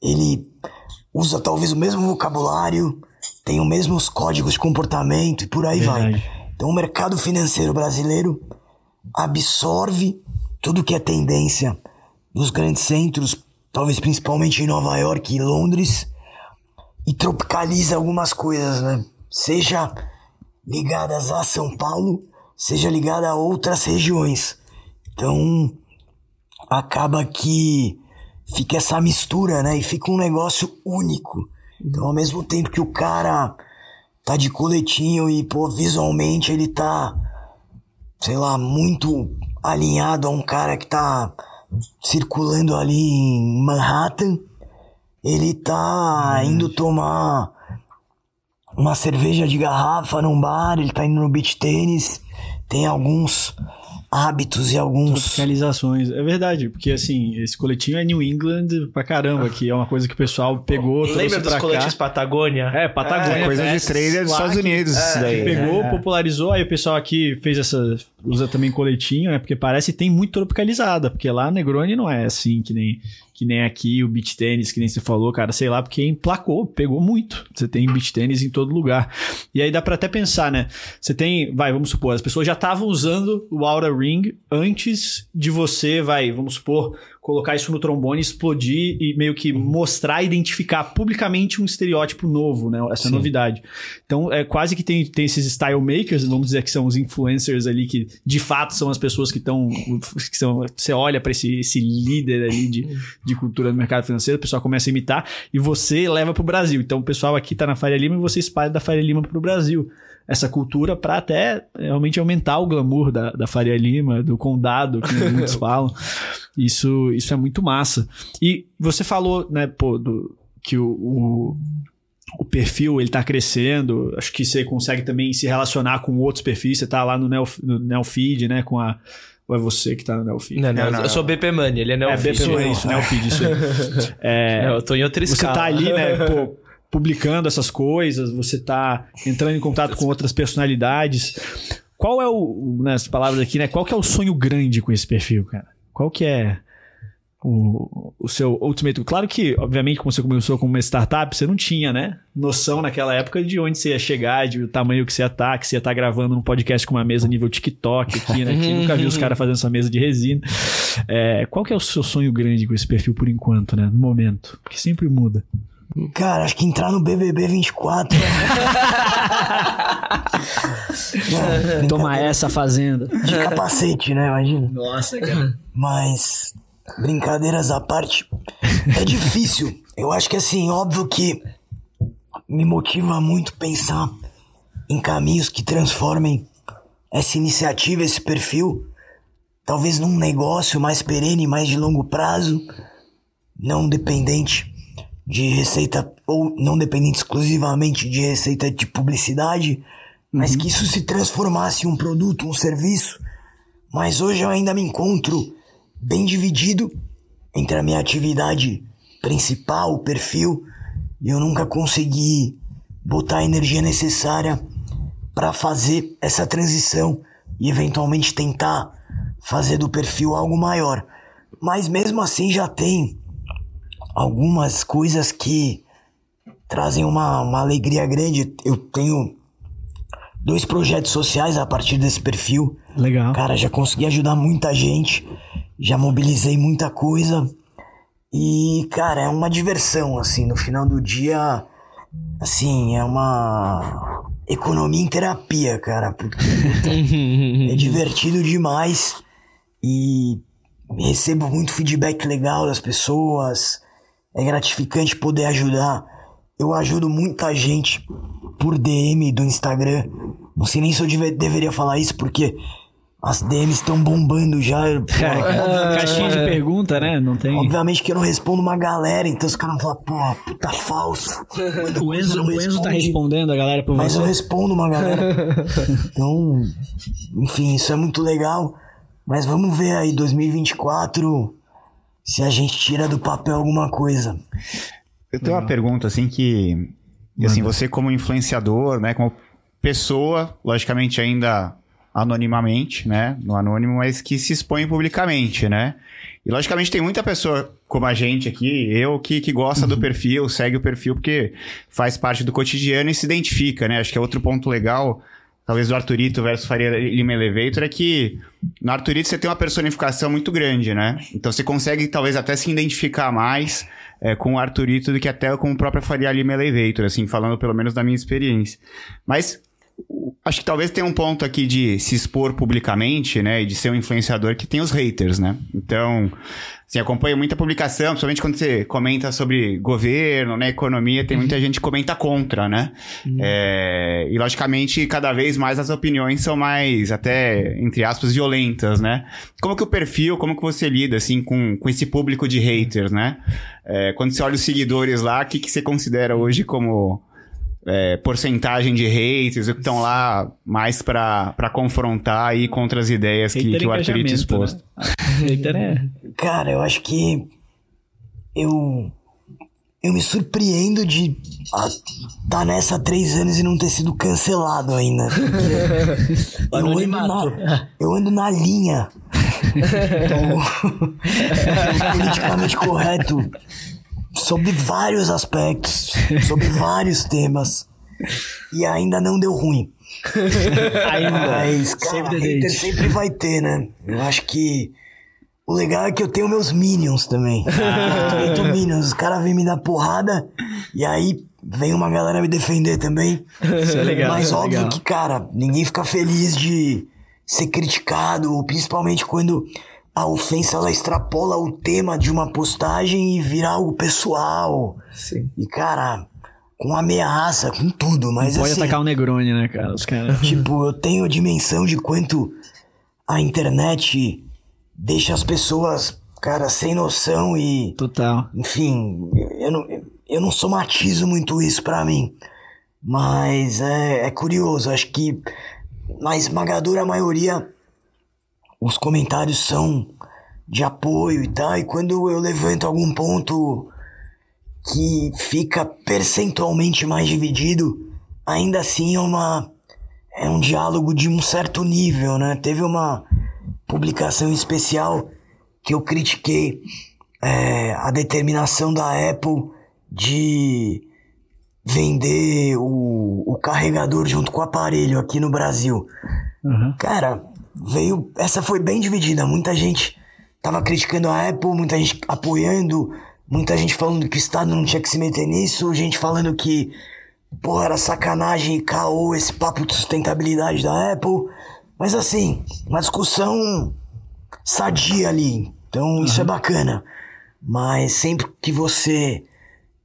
C: ele usa talvez o mesmo vocabulário, tem os mesmos códigos de comportamento e por aí vai.
B: Verdade.
C: Então, o mercado financeiro brasileiro absorve tudo que é tendência nos grandes centros, talvez principalmente em Nova York e Londres, e tropicaliza algumas coisas, né? Seja ligadas a São Paulo, seja ligada a outras regiões. Então, acaba que fica essa mistura, né? E fica um negócio único. Então, ao mesmo tempo que o cara tá de coletinho e, pô, visualmente ele tá, sei lá, muito alinhado a um cara que tá circulando ali em Manhattan, ele tá indo tomar uma cerveja de garrafa num bar, ele tá indo no beach tênis, tem alguns hábitos e alguns.
B: Tropicalizações. É verdade, porque assim, esse coletinho é New England pra caramba, que é uma coisa que o pessoal pegou, trouxe
A: Lembra dos
B: pra
A: coletes
B: cá.
A: Patagônia?
B: É, Patagônia.
E: É coisa de
B: Fest,
E: trader dos Estados Unidos, isso daí.
B: Pegou,
A: É.
B: popularizou, aí o pessoal aqui fez essa. usa também coletinho, né? Porque parece que tem muito tropicalizada, porque lá Negroni não é assim que nem, que nem aqui, o beach tênis, que nem você falou, cara, sei lá, porque emplacou, pegou muito. Você tem beach tênis em todo lugar. E aí dá pra até pensar, né? Você tem, vai, vamos supor, as pessoas já estavam usando o Aura Ring antes de você, vai, vamos supor, colocar isso no trombone, explodir e meio que mostrar, identificar publicamente um estereótipo novo, né? Essa
E: Sim.
B: novidade. Então, é quase que tem, tem esses style makers, vamos dizer que são os influencers ali que de fato são as pessoas que estão que são você olha para esse, esse líder ali de, de cultura no mercado financeiro, o pessoal começa a imitar e você leva pro Brasil. Então, o pessoal aqui tá na Faria Lima e você espalha da Faria Lima pro Brasil. Essa cultura para até realmente aumentar o glamour da, da Faria Lima, do condado, que muitos [laughs] falam. Isso, isso é muito massa. E você falou, né, pô, do, que o, o, o perfil ele tá crescendo. Acho que você consegue também se relacionar com outros perfis. Você tá lá no, Neo, no Neofeed, né, com a. Ou é você que tá no Neofeed?
A: Não, não,
E: Não, não,
A: eu sou BP Money, ele é não
B: é, BP,
A: Não,
B: é isso, Neofeed, isso aí. [laughs] É,
A: eu tô em outra
B: você
A: escala.
B: tá ali, né, pô, [laughs] publicando essas coisas, você tá entrando em contato com outras personalidades. Qual é o, nas palavras aqui, né, qual que é o sonho grande com esse perfil, cara? Qual que é o, o seu ultimate? Claro que, obviamente, como você começou como uma startup, você não tinha, né, noção naquela época de onde você ia chegar, de o tamanho que você ia estar, que você ia estar gravando um podcast com uma mesa nível TikTok aqui, né, que nunca vi os caras fazendo essa mesa de resina. É, qual que é o seu sonho grande com esse perfil por enquanto, né, no momento? Porque sempre muda.
C: Cara, acho que entrar no BBB 24. é- Não,
B: Toma
C: brincadeira.
B: essa fazenda.
C: De capacete, né? Imagina.
B: Nossa, cara.
C: Mas, brincadeiras à parte, é difícil. Eu acho que assim, óbvio que me motiva muito pensar em caminhos que transformem essa iniciativa, esse perfil, talvez num negócio mais perene, mais de longo prazo, não dependente de receita, ou não dependente exclusivamente de receita de publicidade, mas que isso se transformasse em um produto, um serviço. Mas hoje eu ainda me encontro bem dividido entre a minha atividade principal, o perfil, e eu nunca consegui botar a energia necessária para fazer essa transição e eventualmente tentar fazer do perfil algo maior. Mas mesmo assim já tem algumas coisas que trazem uma, uma alegria grande. Eu tenho dois projetos sociais a partir desse perfil.
B: Legal.
C: Cara, já consegui ajudar muita gente, já mobilizei muita coisa. E, cara, é uma diversão, assim, no final do dia, assim, é uma economia em terapia, cara, porque é [laughs] divertido demais e recebo muito feedback legal das pessoas, é gratificante poder ajudar. Eu ajudo muita gente por DM do Instagram. Não sei nem se eu deve- deveria falar isso, porque as DMs estão bombando já. Pô, [laughs]
B: É, Caixinha de pergunta, né? Não tem.
C: Obviamente que eu não respondo uma galera, então os caras vão falar, pô, puta falso.
B: O Enzo, o Enzo tá
C: Responde.
B: respondendo a galera por
C: Mas
B: você.
C: eu respondo uma galera. [laughs] Então, enfim, isso é muito legal. Mas vamos ver aí, 2024, se a gente tira do papel alguma coisa.
E: Eu tenho uma pergunta, assim, que... Assim, você como influenciador, né? Como pessoa, logicamente ainda anonimamente, né? No anônimo, mas que se expõe publicamente, né? E logicamente tem muita pessoa como a gente aqui, eu, que, que gosta do perfil, segue o perfil porque faz parte do cotidiano e se identifica, né? Acho que é outro ponto legal, talvez do Arthurito versus Faria Lima Elevator, é que no Arthurito você tem uma personificação muito grande, né? Então você consegue talvez até se identificar mais é, com o Arthurito do que até com o próprio Faria Lima Elevator, assim, falando pelo menos da minha experiência. Mas acho que talvez tenha um ponto aqui de se expor publicamente, né? E de ser um influenciador que tem os haters, né? Então, assim, acompanho muita publicação, principalmente quando você comenta sobre governo, né? Economia, tem muita gente que comenta contra, né? É, e, logicamente, cada vez mais as opiniões são mais, até, entre aspas, violentas, né? Como que o perfil, como que você lida, assim, com, com esse público de haters, né? É, quando você olha os seguidores lá, o que, que você considera hoje como é, porcentagem de haters, o que estão lá mais pra pra confrontar aí contra as ideias que,
B: Hater
E: que o Arthurito expôs.
B: né? Hater [laughs] é.
C: Cara, eu acho que eu eu me surpreendo de ah, tá nessa há três anos e não ter sido cancelado ainda. [laughs] eu, ando na, [laughs] eu ando na linha do politicamente correto sobre vários aspectos, sobre vários temas. E ainda não deu ruim.
B: Ainda.
C: Mas, cara, hater sempre vai ter, né? Eu acho que o legal é que eu tenho meus minions também. [laughs]
B: Ah.
C: Eu tenho minions. Os caras vêm me dar porrada e aí vem uma galera me defender também.
B: Isso é legal.
C: Mas
B: é
C: óbvio
B: legal.
C: que, cara, ninguém fica feliz de ser criticado, principalmente quando a ofensa ela extrapola o tema de uma postagem e vira algo pessoal.
A: Sim.
C: E, cara, com ameaça, com tudo, mas
B: Pode
C: assim.
B: atacar o Negroni, né, cara? Os caras.
C: Tipo, eu tenho a dimensão de quanto a internet deixa as pessoas, cara, sem noção e.
B: Total.
C: Enfim, eu não, eu não somatizo muito isso pra mim. Mas é, é curioso, acho que na esmagadora maioria os comentários são de apoio e tal. E quando eu levanto algum ponto que fica percentualmente mais dividido, ainda assim é uma é um diálogo de um certo nível, né? Teve uma publicação especial que eu critiquei é, a determinação da Apple de vender o, o carregador junto com o aparelho aqui no Brasil.
B: Uhum.
C: Cara, veio. Essa foi bem dividida. Muita gente tava criticando a Apple, muita gente apoiando, muita gente falando que o Estado não tinha que se meter nisso, gente falando que, porra, era sacanagem e caô esse papo de sustentabilidade da Apple. Mas assim, uma discussão sadia ali. Então isso é bacana. Mas sempre que você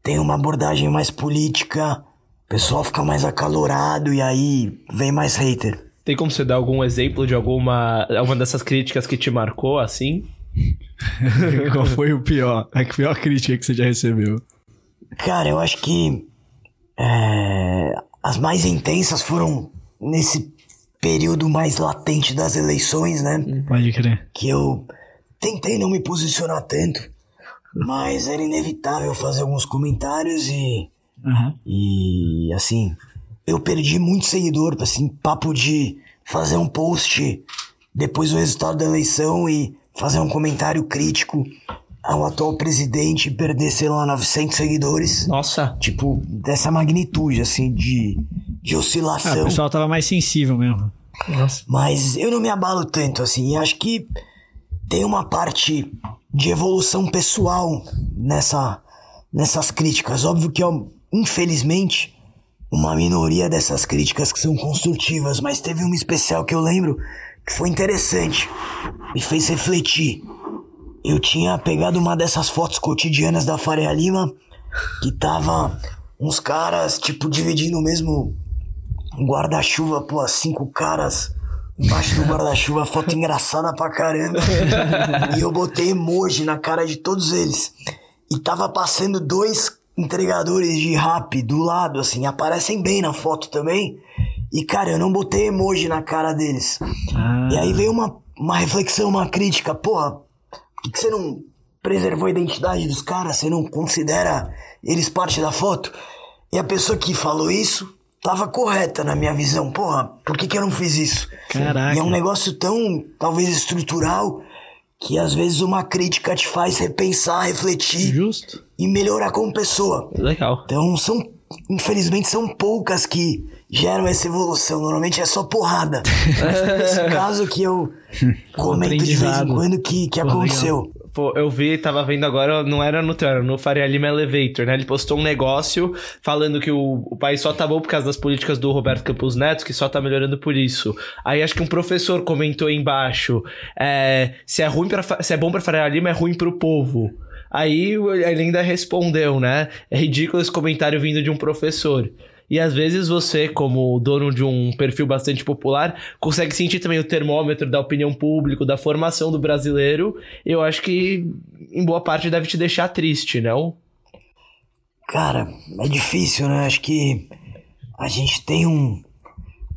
C: tem uma abordagem mais política, o pessoal fica mais acalorado e aí vem mais hater.
A: Tem como você dar algum exemplo de alguma, alguma dessas críticas que te marcou, assim? [laughs]
B: Qual foi o pior? A pior crítica que você já recebeu?
C: Cara, eu acho que é, as mais intensas foram nesse período mais latente das eleições, né?
B: Pode crer.
C: Que eu tentei não me posicionar tanto, mas era inevitável fazer alguns comentários e
B: Aham.
C: E assim, eu perdi muito seguidor, assim, papo de fazer um post depois do resultado da eleição e fazer um comentário crítico ao atual presidente e perder, sei lá, 900 seguidores.
A: Nossa.
C: Tipo, dessa magnitude, assim, de, de
B: Ah,
C: oscilação.
B: o pessoal tava mais sensível mesmo.
A: Nossa.
C: Mas eu não me abalo tanto, assim. e Acho que tem uma parte de evolução pessoal nessa, nessas críticas. Óbvio que, ó, infelizmente, uma minoria dessas críticas que são construtivas, mas teve uma especial que eu lembro que foi interessante. Me fez refletir. Eu tinha pegado uma dessas fotos cotidianas da Faria Lima que tava uns caras, tipo, dividindo o mesmo guarda-chuva, pô, cinco caras embaixo do guarda-chuva, foto engraçada pra caramba. e eu botei emoji na cara de todos eles. E tava passando dois entregadores de rap do lado, assim, aparecem bem na foto também. E, cara, eu não botei emoji na cara deles.
B: Ah.
C: E aí veio uma, uma reflexão, uma crítica. Porra, por que, que você não preservou a identidade dos caras? Você não considera eles parte da foto? E a pessoa que falou isso tava correta na minha visão. Porra, por que, que eu não fiz isso?
B: Caraca.
C: E é um negócio tão, talvez, estrutural que às vezes uma crítica te faz repensar, refletir
B: Justo.
C: e melhorar como pessoa.
A: Legal.
C: Então são, infelizmente, são poucas que geram essa evolução. Normalmente é só porrada. [laughs] Mas nesse caso que eu [laughs] comento de vez em quando que, que
B: Pô,
C: aconteceu.
A: Pô, eu vi, tava vendo agora, não era no era no Faria Lima Elevator, né? Ele postou um negócio falando que o, o país só tá bom por causa das políticas do Roberto Campos Neto, que só tá melhorando por isso. Aí acho que um professor comentou aí embaixo, é, se é ruim para se é bom pra Faria Lima, é ruim pro povo. Aí ele ainda respondeu, né? É ridículo esse comentário vindo de um professor. E às vezes você, como dono de um perfil bastante popular, consegue sentir também o termômetro da opinião pública, da formação do brasileiro. Eu acho que, em boa parte, deve te deixar triste, não?
C: Cara, é difícil, né? Acho que a gente tem um,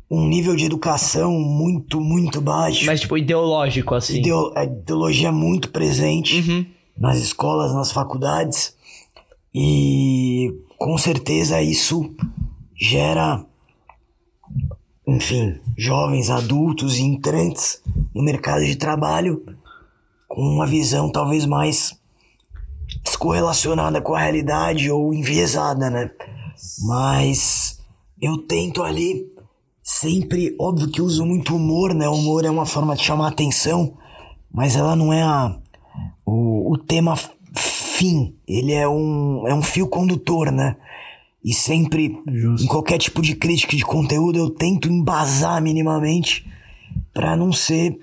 C: um nível de educação muito, muito baixo.
A: Mas, tipo, ideológico, assim.
C: Ideo- a ideologia muito presente
A: Uhum.
C: nas escolas, nas faculdades. E com certeza isso gera, enfim, jovens, adultos e entrantes no mercado de trabalho com uma visão talvez mais descorrelacionada com a realidade ou enviesada, né? Mas eu tento ali sempre, óbvio que uso muito humor, né? O humor é uma forma de chamar atenção, mas ela não é a, o, o tema fim, ele é um, é um fio condutor, né? E sempre,
B: Justo.
C: em qualquer tipo de crítica de conteúdo, eu tento embasar minimamente pra não ser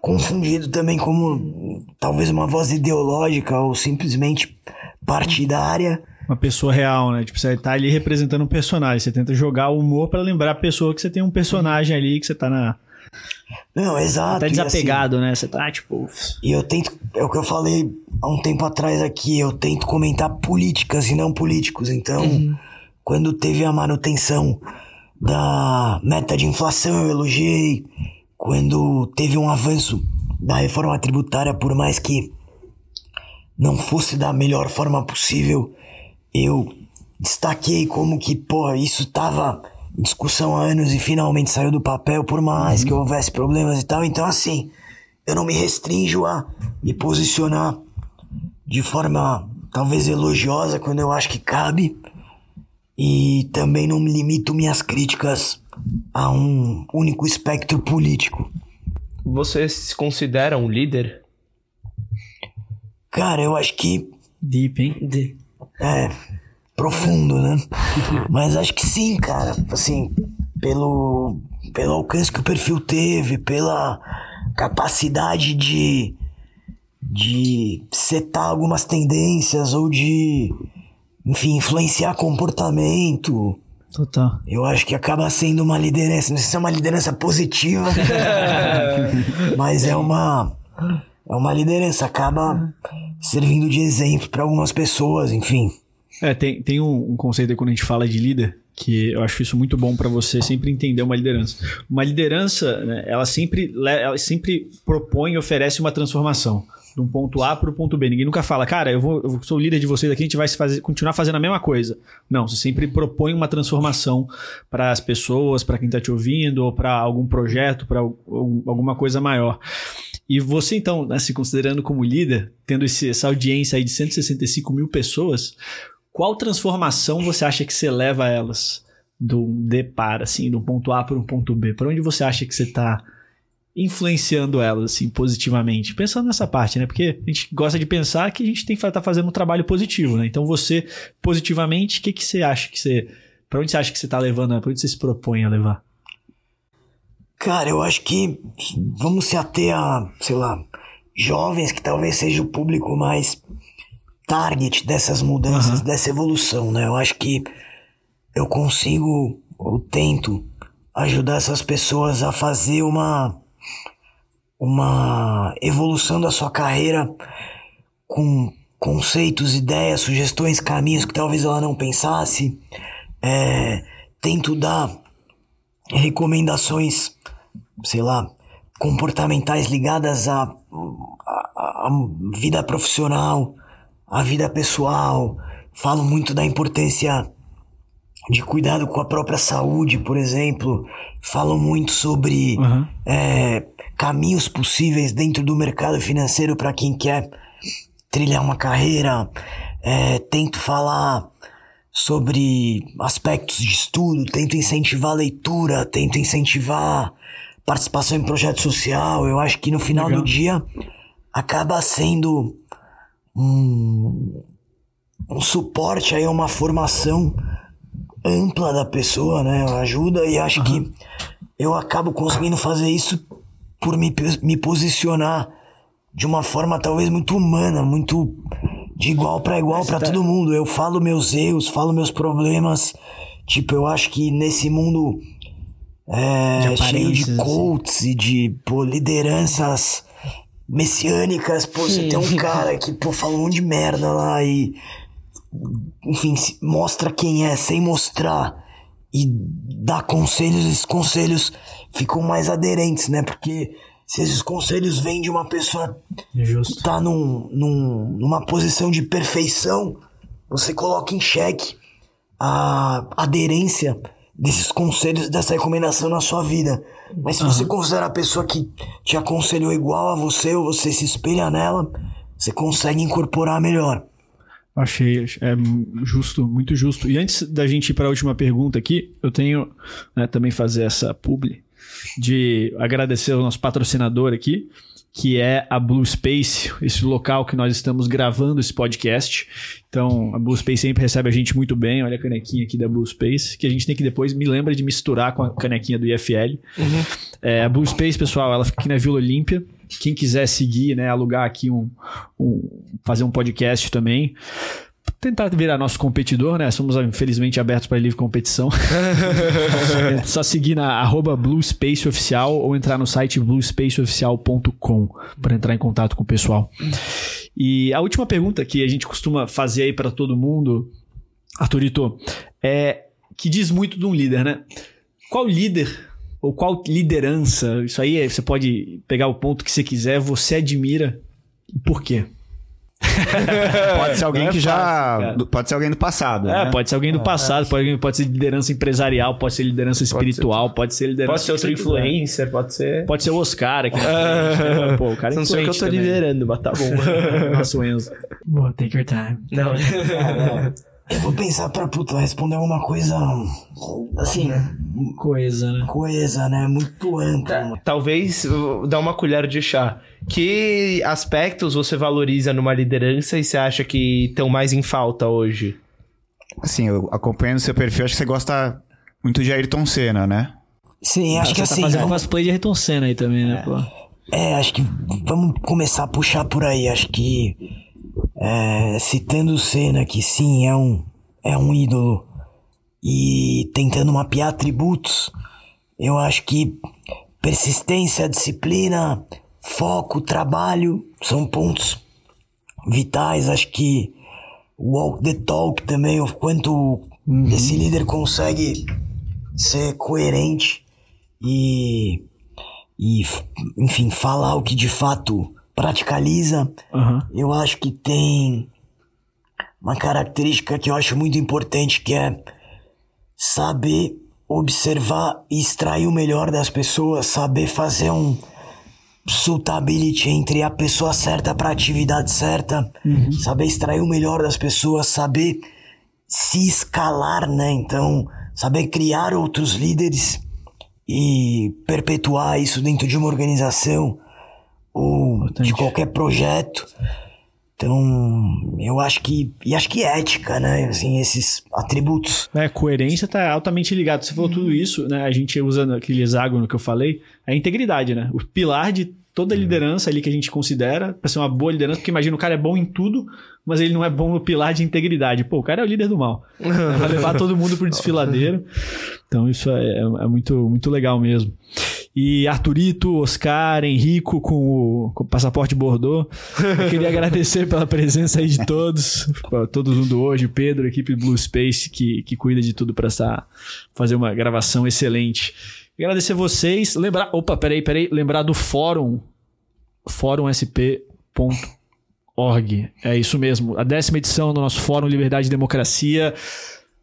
C: confundido também como talvez uma voz ideológica ou simplesmente partidária.
B: Uma pessoa real, né? Tipo, você tá ali representando um personagem. Você tenta jogar o humor pra lembrar a pessoa que você tem um personagem ali, que você tá na.
C: Não, exato.
B: Tá
C: e assim,
B: desapegado, né? Você tá, tipo.
C: E eu tento, é o que eu falei há um tempo atrás aqui, eu tento comentar políticas e não políticos. Então, quando teve a manutenção da meta de inflação, eu elogiei. Quando teve um avanço da reforma tributária, por mais que não fosse da melhor forma possível, eu destaquei como que, pô, isso tava discussão há anos e finalmente saiu do papel, por mais que houvesse problemas e tal. Então, assim, eu não me restringo a me posicionar de forma talvez elogiosa quando eu acho que cabe. E também não me limito minhas críticas a um único espectro político.
A: Você se considera um líder?
C: Cara, eu acho que
B: Deep, hein?
C: É, profundo, né? Mas acho que sim, cara. Assim, pelo, pelo alcance que o perfil teve, pela capacidade de, de setar algumas tendências ou de, enfim, influenciar comportamento.
B: Total.
C: Eu acho que acaba sendo uma liderança. Não sei se é uma liderança positiva, [laughs] mas é uma, é uma liderança. Acaba servindo de exemplo para algumas pessoas, enfim.
B: É, tem, tem um, um conceito aí quando a gente fala de líder, que eu acho isso muito bom pra você sempre entender uma liderança. Uma liderança, né, ela sempre, ela sempre propõe e oferece uma transformação. De um ponto A para o ponto B. Ninguém nunca fala, cara, eu, vou, eu sou o líder de vocês aqui, a gente vai fazer- continuar fazendo a mesma coisa. Não, você sempre propõe uma transformação para as pessoas, para quem está te ouvindo, ou para algum projeto, para alguma coisa maior. E você, então, né, se considerando como líder, tendo esse- essa audiência aí de 165 mil pessoas, qual transformação você acha que você leva elas do D para, assim, do ponto A para um ponto B? Para onde você acha que você está influenciando elas, assim, positivamente? Pensando nessa parte, né? Porque a gente gosta de pensar que a gente tem que estar fazendo um trabalho positivo, né? Então você, positivamente, o que, que você acha que você... Para onde você acha que você está levando? Para onde você se propõe a levar?
C: Cara, eu acho que vamos se ater a, sei lá, jovens que talvez seja o público mais target dessas mudanças, dessa evolução, né? Eu acho que eu consigo ou tento ajudar essas pessoas a fazer uma uma evolução da sua carreira com conceitos, ideias, sugestões, caminhos que talvez ela não pensasse. É, tento dar recomendações, sei lá, comportamentais ligadas à, à, à vida profissional, à vida pessoal. Falo muito da importância de cuidado com a própria saúde, por exemplo. Falo muito sobre
B: Uhum.
C: é, caminhos possíveis dentro do mercado financeiro para quem quer trilhar uma carreira. É, tento falar sobre aspectos de estudo, tento incentivar a leitura, tento incentivar participação em projeto social. Eu acho que no final
B: Legal.
C: do dia acaba sendo um, um suporte aí uma formação ampla da pessoa, né? Ajuda e acho que eu acabo conseguindo fazer isso por me, me posicionar de uma forma talvez muito humana, muito de igual para igual para todo mundo. Eu falo meus erros, falo meus problemas. Tipo, eu acho que nesse mundo é,
B: De
C: cheio de
B: assim.
C: coaches e de pô, lideranças messiânicas, pô, você tem um cara que pô, fala um monte de merda lá e enfim, mostra quem é sem mostrar e dá conselhos, esses conselhos ficam mais aderentes, né? Porque se esses conselhos vêm de uma pessoa
B: Justo.
C: que tá num, num, numa posição de perfeição, você coloca em xeque a aderência desses conselhos, dessa recomendação na sua vida. Mas se você considera a pessoa que te aconselhou igual a você, ou você se espelha nela, você consegue incorporar melhor.
B: Achei é justo, muito justo. E antes da gente ir para a última pergunta aqui, eu tenho né, também fazer essa publi de agradecer ao nosso patrocinador aqui, que é a Blue Space, esse local que nós estamos gravando esse podcast. Então, a Blue Space sempre recebe a gente muito bem. Olha a canequinha aqui da Blue Space, que a gente tem que depois me lembra de misturar com a canequinha do IFL. É, a Blue Space, pessoal, ela fica aqui na Vila Olímpia. Quem quiser seguir, né, alugar aqui um, um fazer um podcast também, tentar virar nosso competidor, né? Somos infelizmente abertos para livre competição. [laughs] é só seguir na arroba Blue Space Oficial ou entrar no site bluespaceoficial.com para entrar em contato com o pessoal. E a última pergunta que a gente costuma fazer aí para todo mundo, Arthurito, é que diz muito de um líder, né? Qual líder ou qual liderança, isso aí é- você pode pegar o ponto que você quiser, você admira e por quê? [laughs]
E: Pode ser alguém
B: Não é
E: que já.
B: fácil, cara.
E: do- pode ser alguém do passado.
B: É,
E: né?
B: pode ser alguém do passado, pode, pode ser liderança empresarial, pode ser liderança espiritual, pode ser liderança.
A: Pode ser
B: quiser.
A: influencer, pode ser.
B: Pode ser o Oscar aqui frente, né? Pô, o cara é
A: Não sei o que eu tô
B: também.
A: liderando, mas tá bom. [laughs]
B: Nosso Enzo. Boa, take your time.
A: Não, [laughs]
C: Eu vou pensar pra puta, responder uma coisa assim,
B: Coisa, né?
C: coesa, né? Muito ampla.
A: Talvez uh, dar uma colher de chá. Que aspectos você valoriza numa liderança e você acha que estão mais em falta hoje?
E: Assim, eu acompanhando seu perfil, acho que você gosta muito de Ayrton Senna, né?
C: Sim, acho que
B: Você
C: assim.
B: tá fazendo
C: vamos-
B: cosplay de Ayrton Senna aí também, né, pô?
C: É, acho que vamos começar a puxar por aí. Acho que é, citando o Senna, que sim, é um, é um ídolo, e tentando mapear atributos, eu acho que persistência, disciplina, foco, trabalho são pontos vitais. Acho que walk the talk também, o quanto esse líder consegue ser coerente e e, enfim, falar o que de fato praticaliza.
B: Aham.
C: Eu acho que tem uma característica que eu acho muito importante, que é saber observar e extrair o melhor das pessoas, saber fazer um suitability entre a pessoa certa para a atividade certa, saber extrair o melhor das pessoas, saber se escalar, né? Então, saber criar outros líderes e perpetuar isso dentro de uma organização ou
B: Importante.
C: de qualquer projeto. Então, eu acho que. E acho que ética, né? Assim, esses atributos.
B: É, coerência tá altamente ligado. Você falou tudo isso, né? A gente usando aquele hexágono que eu falei, é a integridade, né? O pilar de toda a liderança ali que a gente considera para ser uma boa liderança, porque imagina o cara é bom em tudo, mas ele não é bom no pilar de integridade. Pô, o cara é o líder do mal. [laughs] Vai levar todo mundo pro desfiladeiro. Então isso é, é, é muito, muito legal mesmo. E Arthurito, Oscar, Henrico com o, com o passaporte Bordeaux. Eu queria [laughs] agradecer pela presença aí de todos, todos um do hoje, Pedro, equipe Blue Space que, que cuida de tudo para fazer uma gravação excelente. Agradecer vocês. Lembrar. Opa, peraí, peraí. Lembrar do fórum. fórumsp.org. É isso mesmo. A décima edição do nosso Fórum Liberdade e Democracia.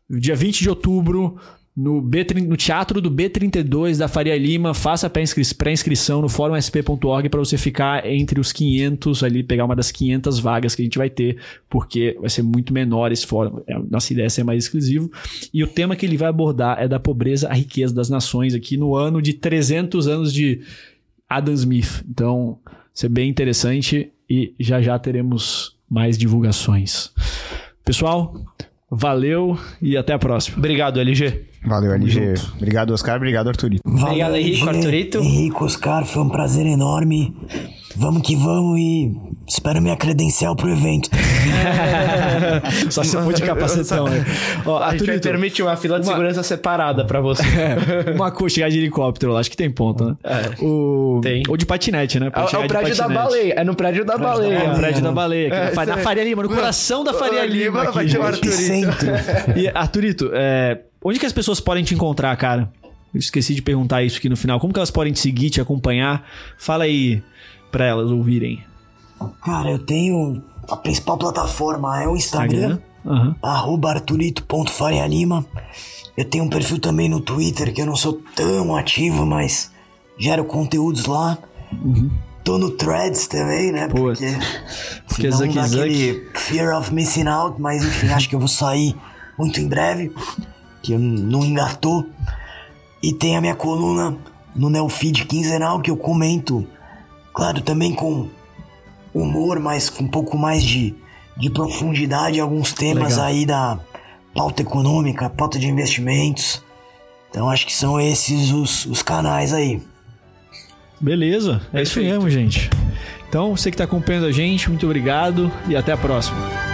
B: Dia 20 de outubro no, B, no teatro do B32 da Faria Lima. Faça pré-inscrição no fórumsp.org para você ficar entre os 500 ali, pegar uma das 500 vagas que a gente vai ter, porque vai ser muito menor esse fórum. É, nossa ideia é ser mais exclusivo. E o tema que ele vai abordar é da pobreza à riqueza das nações aqui no ano de 300 anos de Adam Smith. Então, vai ser bem interessante e já já teremos mais divulgações. Pessoal, valeu e até a próxima.
A: Obrigado, LG.
E: Valeu, LG. Obrigado, Oscar. Obrigado, Arturito.
A: Valeu, Obrigado, Henrique, Arturito.
C: Henrique, Oscar, foi um prazer enorme. Vamos que vamos e espero minha credencial pro evento. [laughs]
B: Só se for de capacetão, né?
A: Ó, a gente vai permitir uma fila de uma... segurança separada pra você. [laughs]
B: É, uma coisa chegar de helicóptero lá, acho que tem ponto, né? É. O... Tem. Ou de patinete, né?
A: é, é o prédio da baleia. É no prédio da baleia. É,
B: no prédio da baleia. É, na Faria Lima, no coração da Faria Lima. Aqui, vai ter o Arturito. E, Arturito, é, onde que as pessoas podem te encontrar, cara? Eu esqueci de perguntar isso aqui no final. Como que elas podem te seguir, te acompanhar? Fala aí para elas ouvirem?
C: Cara, eu tenho. A principal plataforma é o Instagram, Instagram? Uhum. arturito.farialima. Eu tenho um perfil também no Twitter, que eu não sou tão ativo, mas gero conteúdos lá. Uhum. Tô no Threads também, né?
B: Porque, porque
C: senão dá aquele fear of missing out, mas enfim, acho que eu vou sair muito em breve, que eu não engatou. E tem a minha coluna no Neofeed quinzenal que eu comento Claro, também com humor, mas com um pouco mais de, de profundidade alguns temas Legal. aí da pauta econômica, pauta de investimentos. Então acho que são esses os, os canais aí.
B: Beleza, é Perfeito. isso mesmo, gente. Então, você que está acompanhando a gente, muito obrigado e até a próxima.